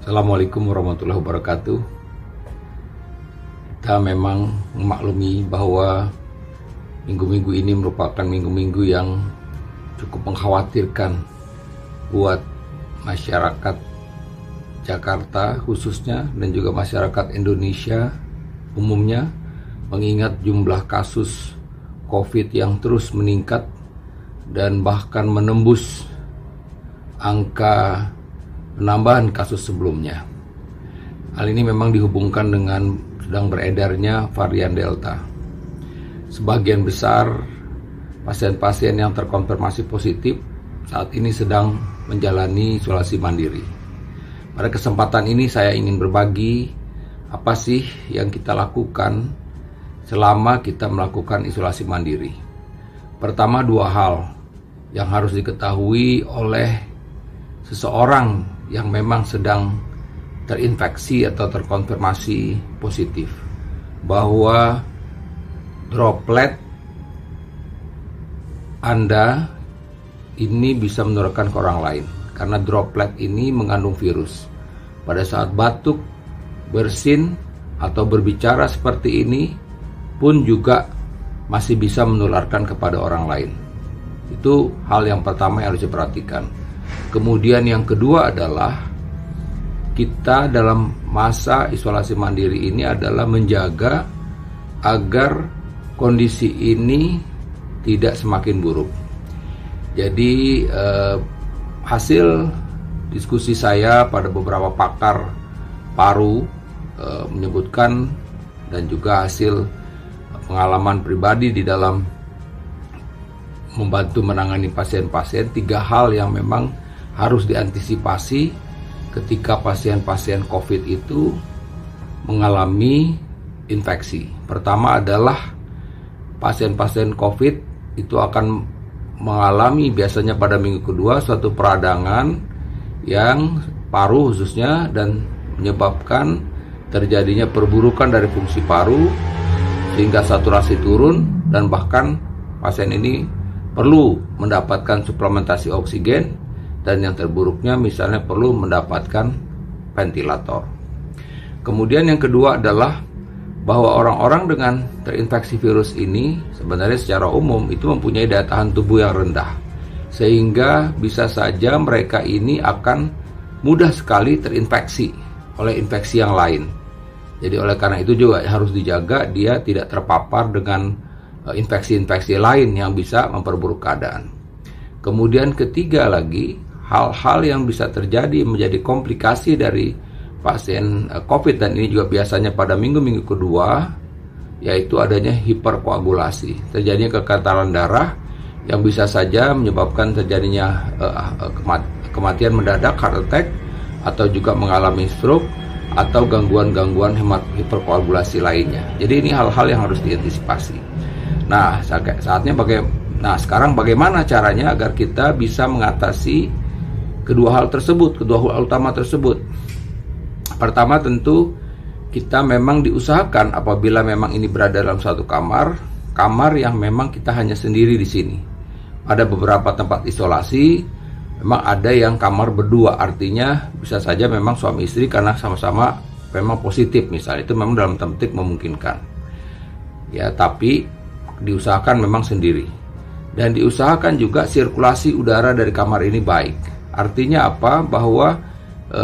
Assalamualaikum warahmatullahi wabarakatuh. Kita memang memaklumi bahwa minggu-minggu ini merupakan minggu-minggu yang cukup mengkhawatirkan buat masyarakat Jakarta khususnya dan juga masyarakat Indonesia umumnya mengingat jumlah kasus COVID yang terus meningkat dan bahkan menembus angka penambahan kasus sebelumnya. Hal ini memang dihubungkan dengan sedang beredarnya varian Delta. Sebagian besar pasien-pasien yang terkonfirmasi positif saat ini sedang menjalani isolasi mandiri. Pada kesempatan ini saya ingin berbagi apa sih yang kita lakukan selama kita melakukan isolasi mandiri. Pertama dua hal yang harus diketahui oleh seseorang yang memang sedang terinfeksi atau terkonfirmasi positif bahwa droplet Anda ini bisa menularkan ke orang lain karena droplet ini mengandung virus. Pada saat batuk, bersin, atau berbicara seperti ini pun juga masih bisa menularkan kepada orang lain. Itu hal yang pertama yang harus diperhatikan. Kemudian yang kedua adalah kita dalam masa isolasi mandiri ini adalah menjaga agar kondisi ini tidak semakin buruk. Jadi eh, hasil diskusi saya pada beberapa pakar paru eh, menyebutkan dan juga hasil pengalaman pribadi di dalam membantu menangani pasien-pasien tiga hal yang memang harus diantisipasi ketika pasien-pasien COVID itu mengalami infeksi. Pertama adalah pasien-pasien COVID itu akan mengalami biasanya pada minggu kedua suatu peradangan yang paru khususnya dan menyebabkan terjadinya perburukan dari fungsi paru sehingga saturasi turun dan bahkan pasien ini perlu mendapatkan suplementasi oksigen dan yang terburuknya misalnya perlu mendapatkan ventilator. Kemudian yang kedua adalah bahwa orang-orang dengan terinfeksi virus ini sebenarnya secara umum itu mempunyai daya tahan tubuh yang rendah. Sehingga bisa saja mereka ini akan mudah sekali terinfeksi oleh infeksi yang lain. Jadi oleh karena itu juga harus dijaga dia tidak terpapar dengan infeksi-infeksi lain yang bisa memperburuk keadaan. Kemudian ketiga lagi hal-hal yang bisa terjadi menjadi komplikasi dari pasien eh, COVID dan ini juga biasanya pada minggu-minggu kedua yaitu adanya hiperkoagulasi, terjadinya kekentalan darah yang bisa saja menyebabkan terjadinya uh, kematian mendadak heart attack atau juga mengalami stroke atau gangguan-gangguan hiperkoagulasi lainnya. Jadi ini hal-hal yang harus diantisipasi. Nah, saatnya baga nah sekarang bagaimana caranya agar kita bisa mengatasi kedua hal tersebut, kedua hal utama tersebut. Pertama tentu kita memang diusahakan apabila memang ini berada dalam satu kamar, kamar yang memang kita hanya sendiri di sini. Ada beberapa tempat isolasi, memang ada yang kamar berdua, artinya bisa saja memang suami istri karena sama-sama memang positif misalnya itu memang dalam tempat memungkinkan. Ya, tapi diusahakan memang sendiri. Dan diusahakan juga sirkulasi udara dari kamar ini baik Artinya apa? Bahwa e,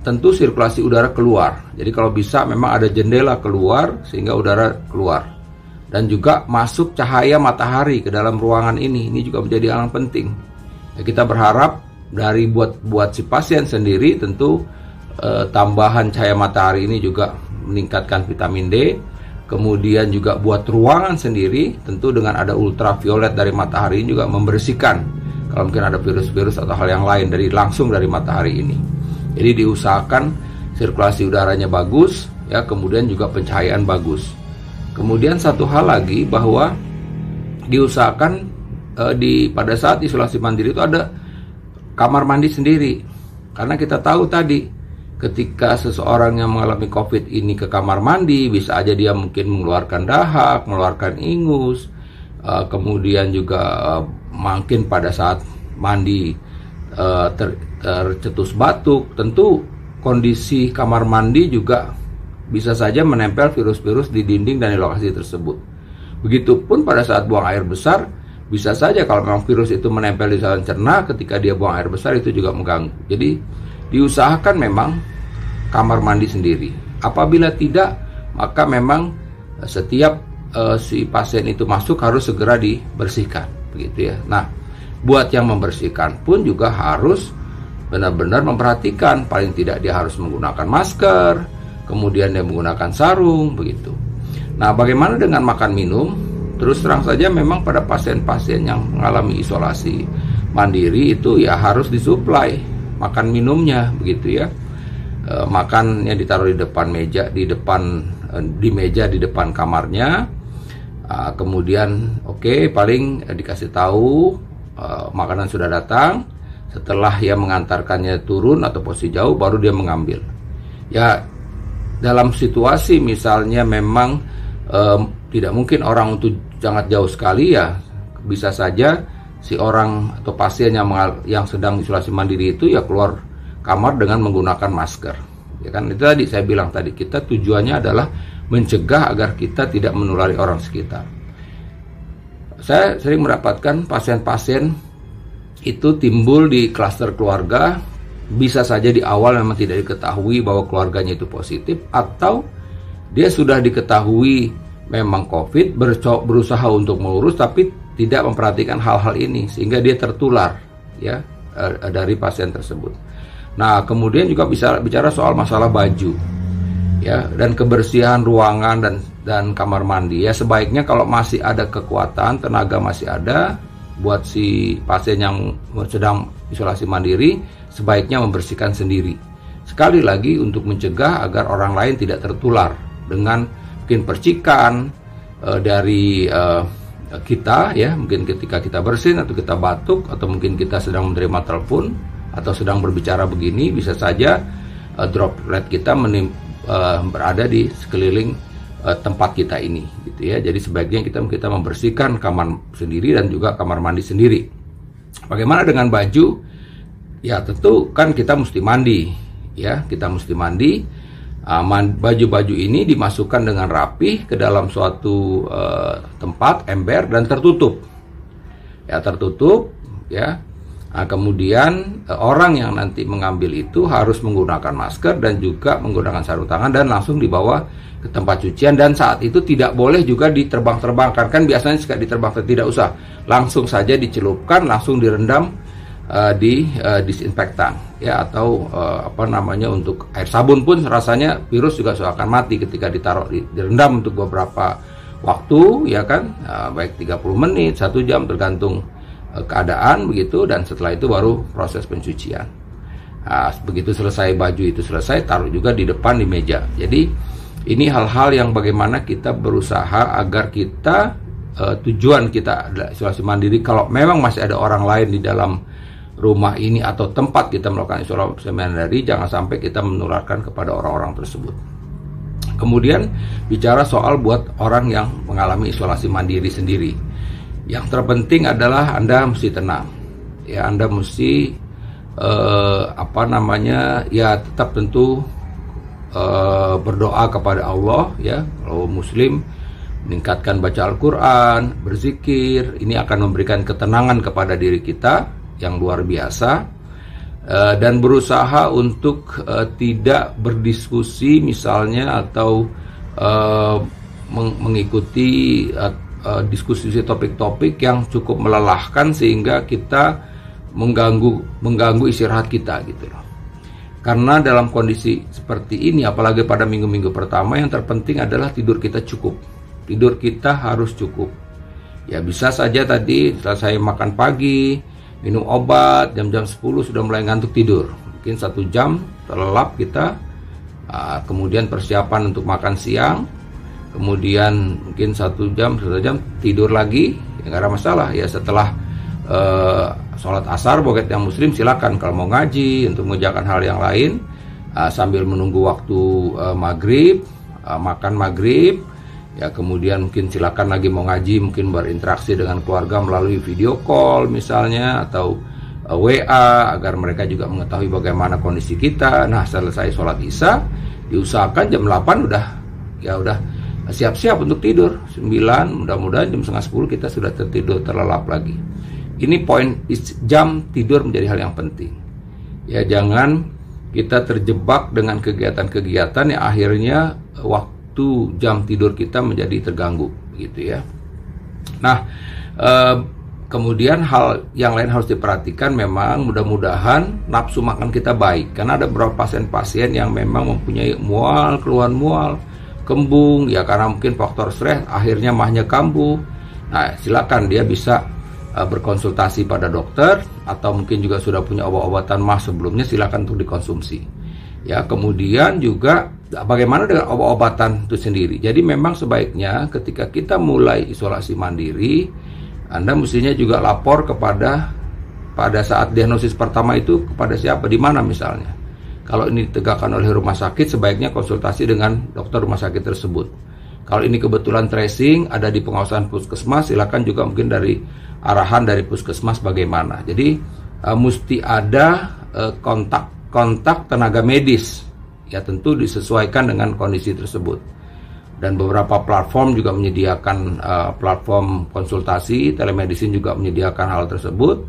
tentu sirkulasi udara keluar. Jadi kalau bisa memang ada jendela keluar sehingga udara keluar. Dan juga masuk cahaya matahari ke dalam ruangan ini. Ini juga menjadi hal yang penting. Ya, kita berharap dari buat buat si pasien sendiri tentu e, tambahan cahaya matahari ini juga meningkatkan vitamin D. Kemudian juga buat ruangan sendiri tentu dengan ada ultraviolet dari matahari ini juga membersihkan kalau mungkin ada virus-virus atau hal yang lain dari langsung dari matahari ini. Jadi diusahakan sirkulasi udaranya bagus, ya kemudian juga pencahayaan bagus. Kemudian satu hal lagi bahwa diusahakan eh, di pada saat isolasi mandiri itu ada kamar mandi sendiri. Karena kita tahu tadi ketika seseorang yang mengalami COVID ini ke kamar mandi bisa aja dia mungkin mengeluarkan dahak, mengeluarkan ingus, uh, kemudian juga uh, mungkin pada saat mandi uh, ter, tercetus batuk tentu kondisi kamar mandi juga bisa saja menempel virus-virus di dinding dan di lokasi tersebut. Begitupun pada saat buang air besar, bisa saja kalau memang virus itu menempel di saluran cerna ketika dia buang air besar itu juga mengganggu. Jadi diusahakan memang kamar mandi sendiri. Apabila tidak, maka memang eh, setiap uh, si pasien itu masuk harus segera dibersihkan, begitu ya. Nah, buat yang membersihkan pun juga harus benar-benar memperhatikan paling tidak dia harus menggunakan masker, kemudian dia menggunakan sarung begitu. Nah, bagaimana dengan makan minum? Terus terang saja memang pada pasien-pasien yang mengalami isolasi mandiri itu ya harus disuplai makan minumnya begitu ya. E, makan yang ditaruh di depan meja di depan e, di meja di depan kamarnya. E, kemudian oke okay, paling dikasih tahu e, makanan sudah datang setelah ia mengantarkannya turun atau posisi jauh baru dia mengambil. Ya dalam situasi misalnya memang um, tidak mungkin orang untuk sangat jauh sekali ya bisa saja si orang atau pasien yang yang sedang isolasi mandiri itu ya keluar kamar dengan menggunakan masker. Ya kan itu tadi saya bilang tadi kita tujuannya adalah mencegah agar kita tidak menulari orang sekitar. Saya sering mendapatkan pasien-pasien itu timbul di klaster keluarga bisa saja di awal memang tidak diketahui bahwa keluarganya itu positif atau dia sudah diketahui memang COVID berusaha untuk mengurus tapi tidak memperhatikan hal-hal ini sehingga dia tertular ya eh, dari pasien tersebut. Nah, kemudian juga bisa bicara soal masalah baju ya dan kebersihan ruangan dan dan kamar mandi ya sebaiknya kalau masih ada kekuatan tenaga masih ada buat si pasien yang sedang isolasi mandiri sebaiknya membersihkan sendiri. Sekali lagi untuk mencegah agar orang lain tidak tertular dengan mungkin percikan e, dari e, kita ya, mungkin ketika kita bersin atau kita batuk atau mungkin kita sedang menerima telepon atau sedang berbicara begini bisa saja e, droplet kita menim, e, berada di sekeliling uh, tempat kita ini gitu ya. Jadi sebaiknya kita kita membersihkan kamar sendiri dan juga kamar mandi sendiri. Bagaimana dengan baju? Ya tentu kan kita mesti mandi ya, kita mesti mandi. Uh, baju-baju ini dimasukkan dengan rapi ke dalam suatu uh, tempat ember dan tertutup. Ya tertutup ya. Nah, kemudian orang yang nanti mengambil itu harus menggunakan masker dan juga menggunakan sarung tangan dan langsung dibawa ke tempat cucian dan saat itu tidak boleh juga diterbang-terbangkan kan biasanya jika diterbangkan tidak usah langsung saja dicelupkan langsung direndam uh, di uh, disinfektan ya atau uh, apa namanya untuk air sabun pun rasanya virus juga akan mati ketika ditaruh direndam untuk beberapa waktu ya kan uh, baik 30 menit satu jam tergantung uh, keadaan begitu dan setelah itu baru proses pencucian Nah, begitu selesai baju itu selesai, taruh juga di depan di meja. Jadi ini hal-hal yang bagaimana kita berusaha agar kita uh, tujuan kita isolasi mandiri. Kalau memang masih ada orang lain di dalam rumah ini atau tempat kita melakukan isolasi mandiri, jangan sampai kita menularkan kepada orang-orang tersebut. Kemudian bicara soal buat orang yang mengalami isolasi mandiri sendiri. Yang terpenting adalah Anda mesti tenang. Ya, Anda mesti uh, apa namanya? Ya, tetap tentu uh, berdoa kepada Allah ya kalau muslim meningkatkan baca Al-Qur'an, berzikir, ini akan memberikan ketenangan kepada diri kita yang luar biasa uh, dan berusaha untuk uh, tidak berdiskusi misalnya atau meng mengikuti diskusi topik-topik yang cukup melelahkan sehingga kita mengganggu mengganggu istirahat kita gitu loh. Karena dalam kondisi seperti ini, apalagi pada minggu-minggu pertama, yang terpenting adalah tidur kita cukup. Tidur kita harus cukup. Ya bisa saja tadi setelah saya makan pagi, minum obat, jam-jam 10 sudah mulai ngantuk tidur. Mungkin satu jam terlelap kita, uh, kemudian persiapan untuk makan siang, kemudian mungkin satu jam, satu jam tidur lagi, ya nggak ada masalah. Ya setelah uh, sholat asar buat yang muslim silakan kalau mau ngaji untuk mengerjakan hal yang lain uh, sambil menunggu waktu uh, maghrib uh, makan maghrib ya kemudian mungkin silakan lagi mau ngaji mungkin berinteraksi dengan keluarga melalui video call misalnya atau eh, WA agar mereka juga mengetahui bagaimana kondisi kita. Nah, selesai sholat isya diusahakan jam 8 udah ya udah siap-siap untuk tidur. 9 mudah-mudahan jam setengah 10 kita sudah tertidur terlelap lagi. Ini poin jam tidur menjadi hal yang penting. Ya jangan kita terjebak dengan kegiatan-kegiatan yang akhirnya waktu jam tidur kita menjadi terganggu gitu ya nah eh, kemudian hal yang lain harus diperhatikan memang mudah-mudahan nafsu makan kita baik karena ada beberapa pasien-pasien yang memang mempunyai mual keluhan mual kembung ya karena mungkin faktor stres akhirnya mahnya kambuh. Nah, silakan dia bisa uh, berkonsultasi pada dokter atau mungkin juga sudah punya obat-obatan mah sebelumnya silakan untuk dikonsumsi. Ya, kemudian juga bagaimana dengan obat-obatan itu sendiri. Jadi memang sebaiknya ketika kita mulai isolasi mandiri, Anda mestinya juga lapor kepada pada saat diagnosis pertama itu kepada siapa di mana misalnya kalau ini ditegakkan oleh rumah sakit, sebaiknya konsultasi dengan dokter rumah sakit tersebut. Kalau ini kebetulan tracing ada di pengawasan puskesmas, silakan juga mungkin dari arahan dari puskesmas bagaimana. Jadi uh, mesti ada uh, kontak kontak tenaga medis, ya tentu disesuaikan dengan kondisi tersebut. Dan beberapa platform juga menyediakan uh, platform konsultasi, telemedicine juga menyediakan hal tersebut.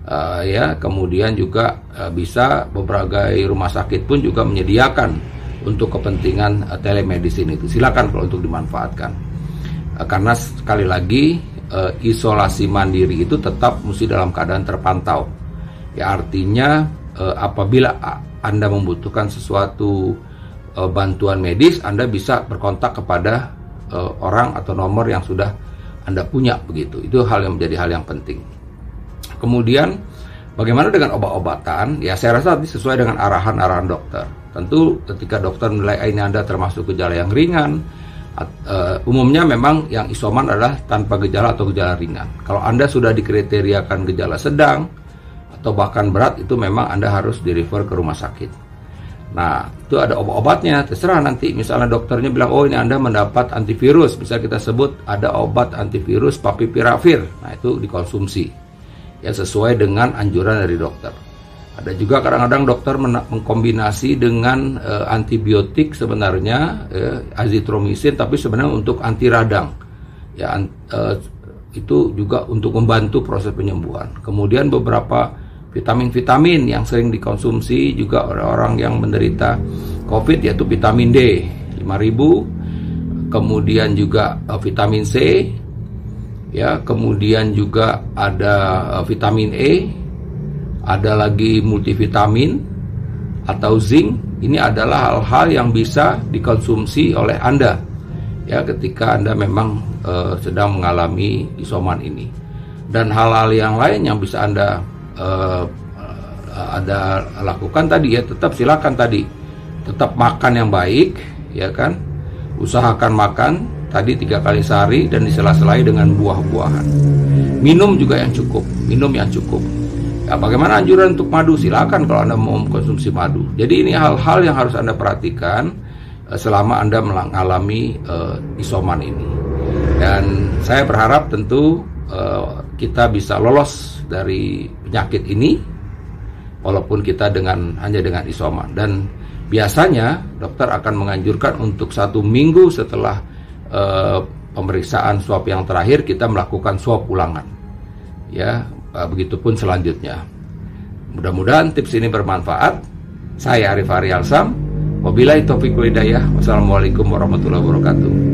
Uh, ya kemudian juga uh, bisa beberapa rumah sakit pun juga menyediakan untuk kepentingan uh, telemedicine itu. Silakan kalau untuk dimanfaatkan. Uh, karena sekali lagi uh, isolasi mandiri itu tetap mesti dalam keadaan terpantau. Ya artinya uh, apabila anda membutuhkan sesuatu uh, bantuan medis anda bisa berkontak kepada uh, orang atau nomor yang sudah anda punya begitu itu hal yang menjadi hal yang penting Kemudian bagaimana dengan obat-obatan? Ya saya rasa sesuai dengan arahan-arahan dokter. Tentu ketika dokter menilai ah, ini Anda termasuk gejala yang ringan, uh, umumnya memang yang isoman adalah tanpa gejala atau gejala ringan. Kalau Anda sudah dikriteriakan gejala sedang atau bahkan berat itu memang Anda harus direfer ke rumah sakit. Nah, itu ada obat-obatnya, terserah nanti misalnya dokternya bilang, oh ini Anda mendapat antivirus, bisa kita sebut ada obat antivirus papipiravir, nah itu dikonsumsi yang sesuai dengan anjuran dari dokter. Ada juga kadang-kadang dokter mengkombinasi dengan uh, antibiotik sebenarnya uh, azitromisin tapi sebenarnya untuk anti radang. Ya uh, itu juga untuk membantu proses penyembuhan. Kemudian beberapa vitamin-vitamin yang sering dikonsumsi juga oleh orang yang menderita COVID yaitu vitamin D 5000, kemudian juga uh, vitamin C ya. Kemudian juga ada uh, vitamin E. Ada lagi multivitamin atau zinc. Ini adalah hal-hal yang bisa dikonsumsi oleh Anda ya ketika Anda memang uh, sedang mengalami isoman ini. Dan hal-hal yang lain yang bisa Anda uh, ada lakukan tadi ya tetap silakan tadi tetap makan yang baik ya kan usahakan makan tadi tiga kali sehari dan disela-selai dengan buah-buahan. Minum juga yang cukup, minum yang cukup. Ya, bagaimana anjuran untuk madu? Silakan kalau Anda mau konsumsi madu. Jadi ini hal-hal yang harus Anda perhatikan uh, selama Anda mengalami uh, isoman ini. Dan saya berharap tentu uh, kita bisa lolos dari penyakit ini walaupun kita dengan hanya dengan isoman dan biasanya dokter akan menganjurkan untuk satu minggu setelah uh, pemeriksaan swab yang terakhir kita melakukan swab ulangan. Ya, uh, begitupun selanjutnya. Mudah-mudahan tips ini bermanfaat. Saya Arif Arialsam. Wabillahi taufiq hidayah. Wassalamualaikum warahmatullahi wabarakatuh.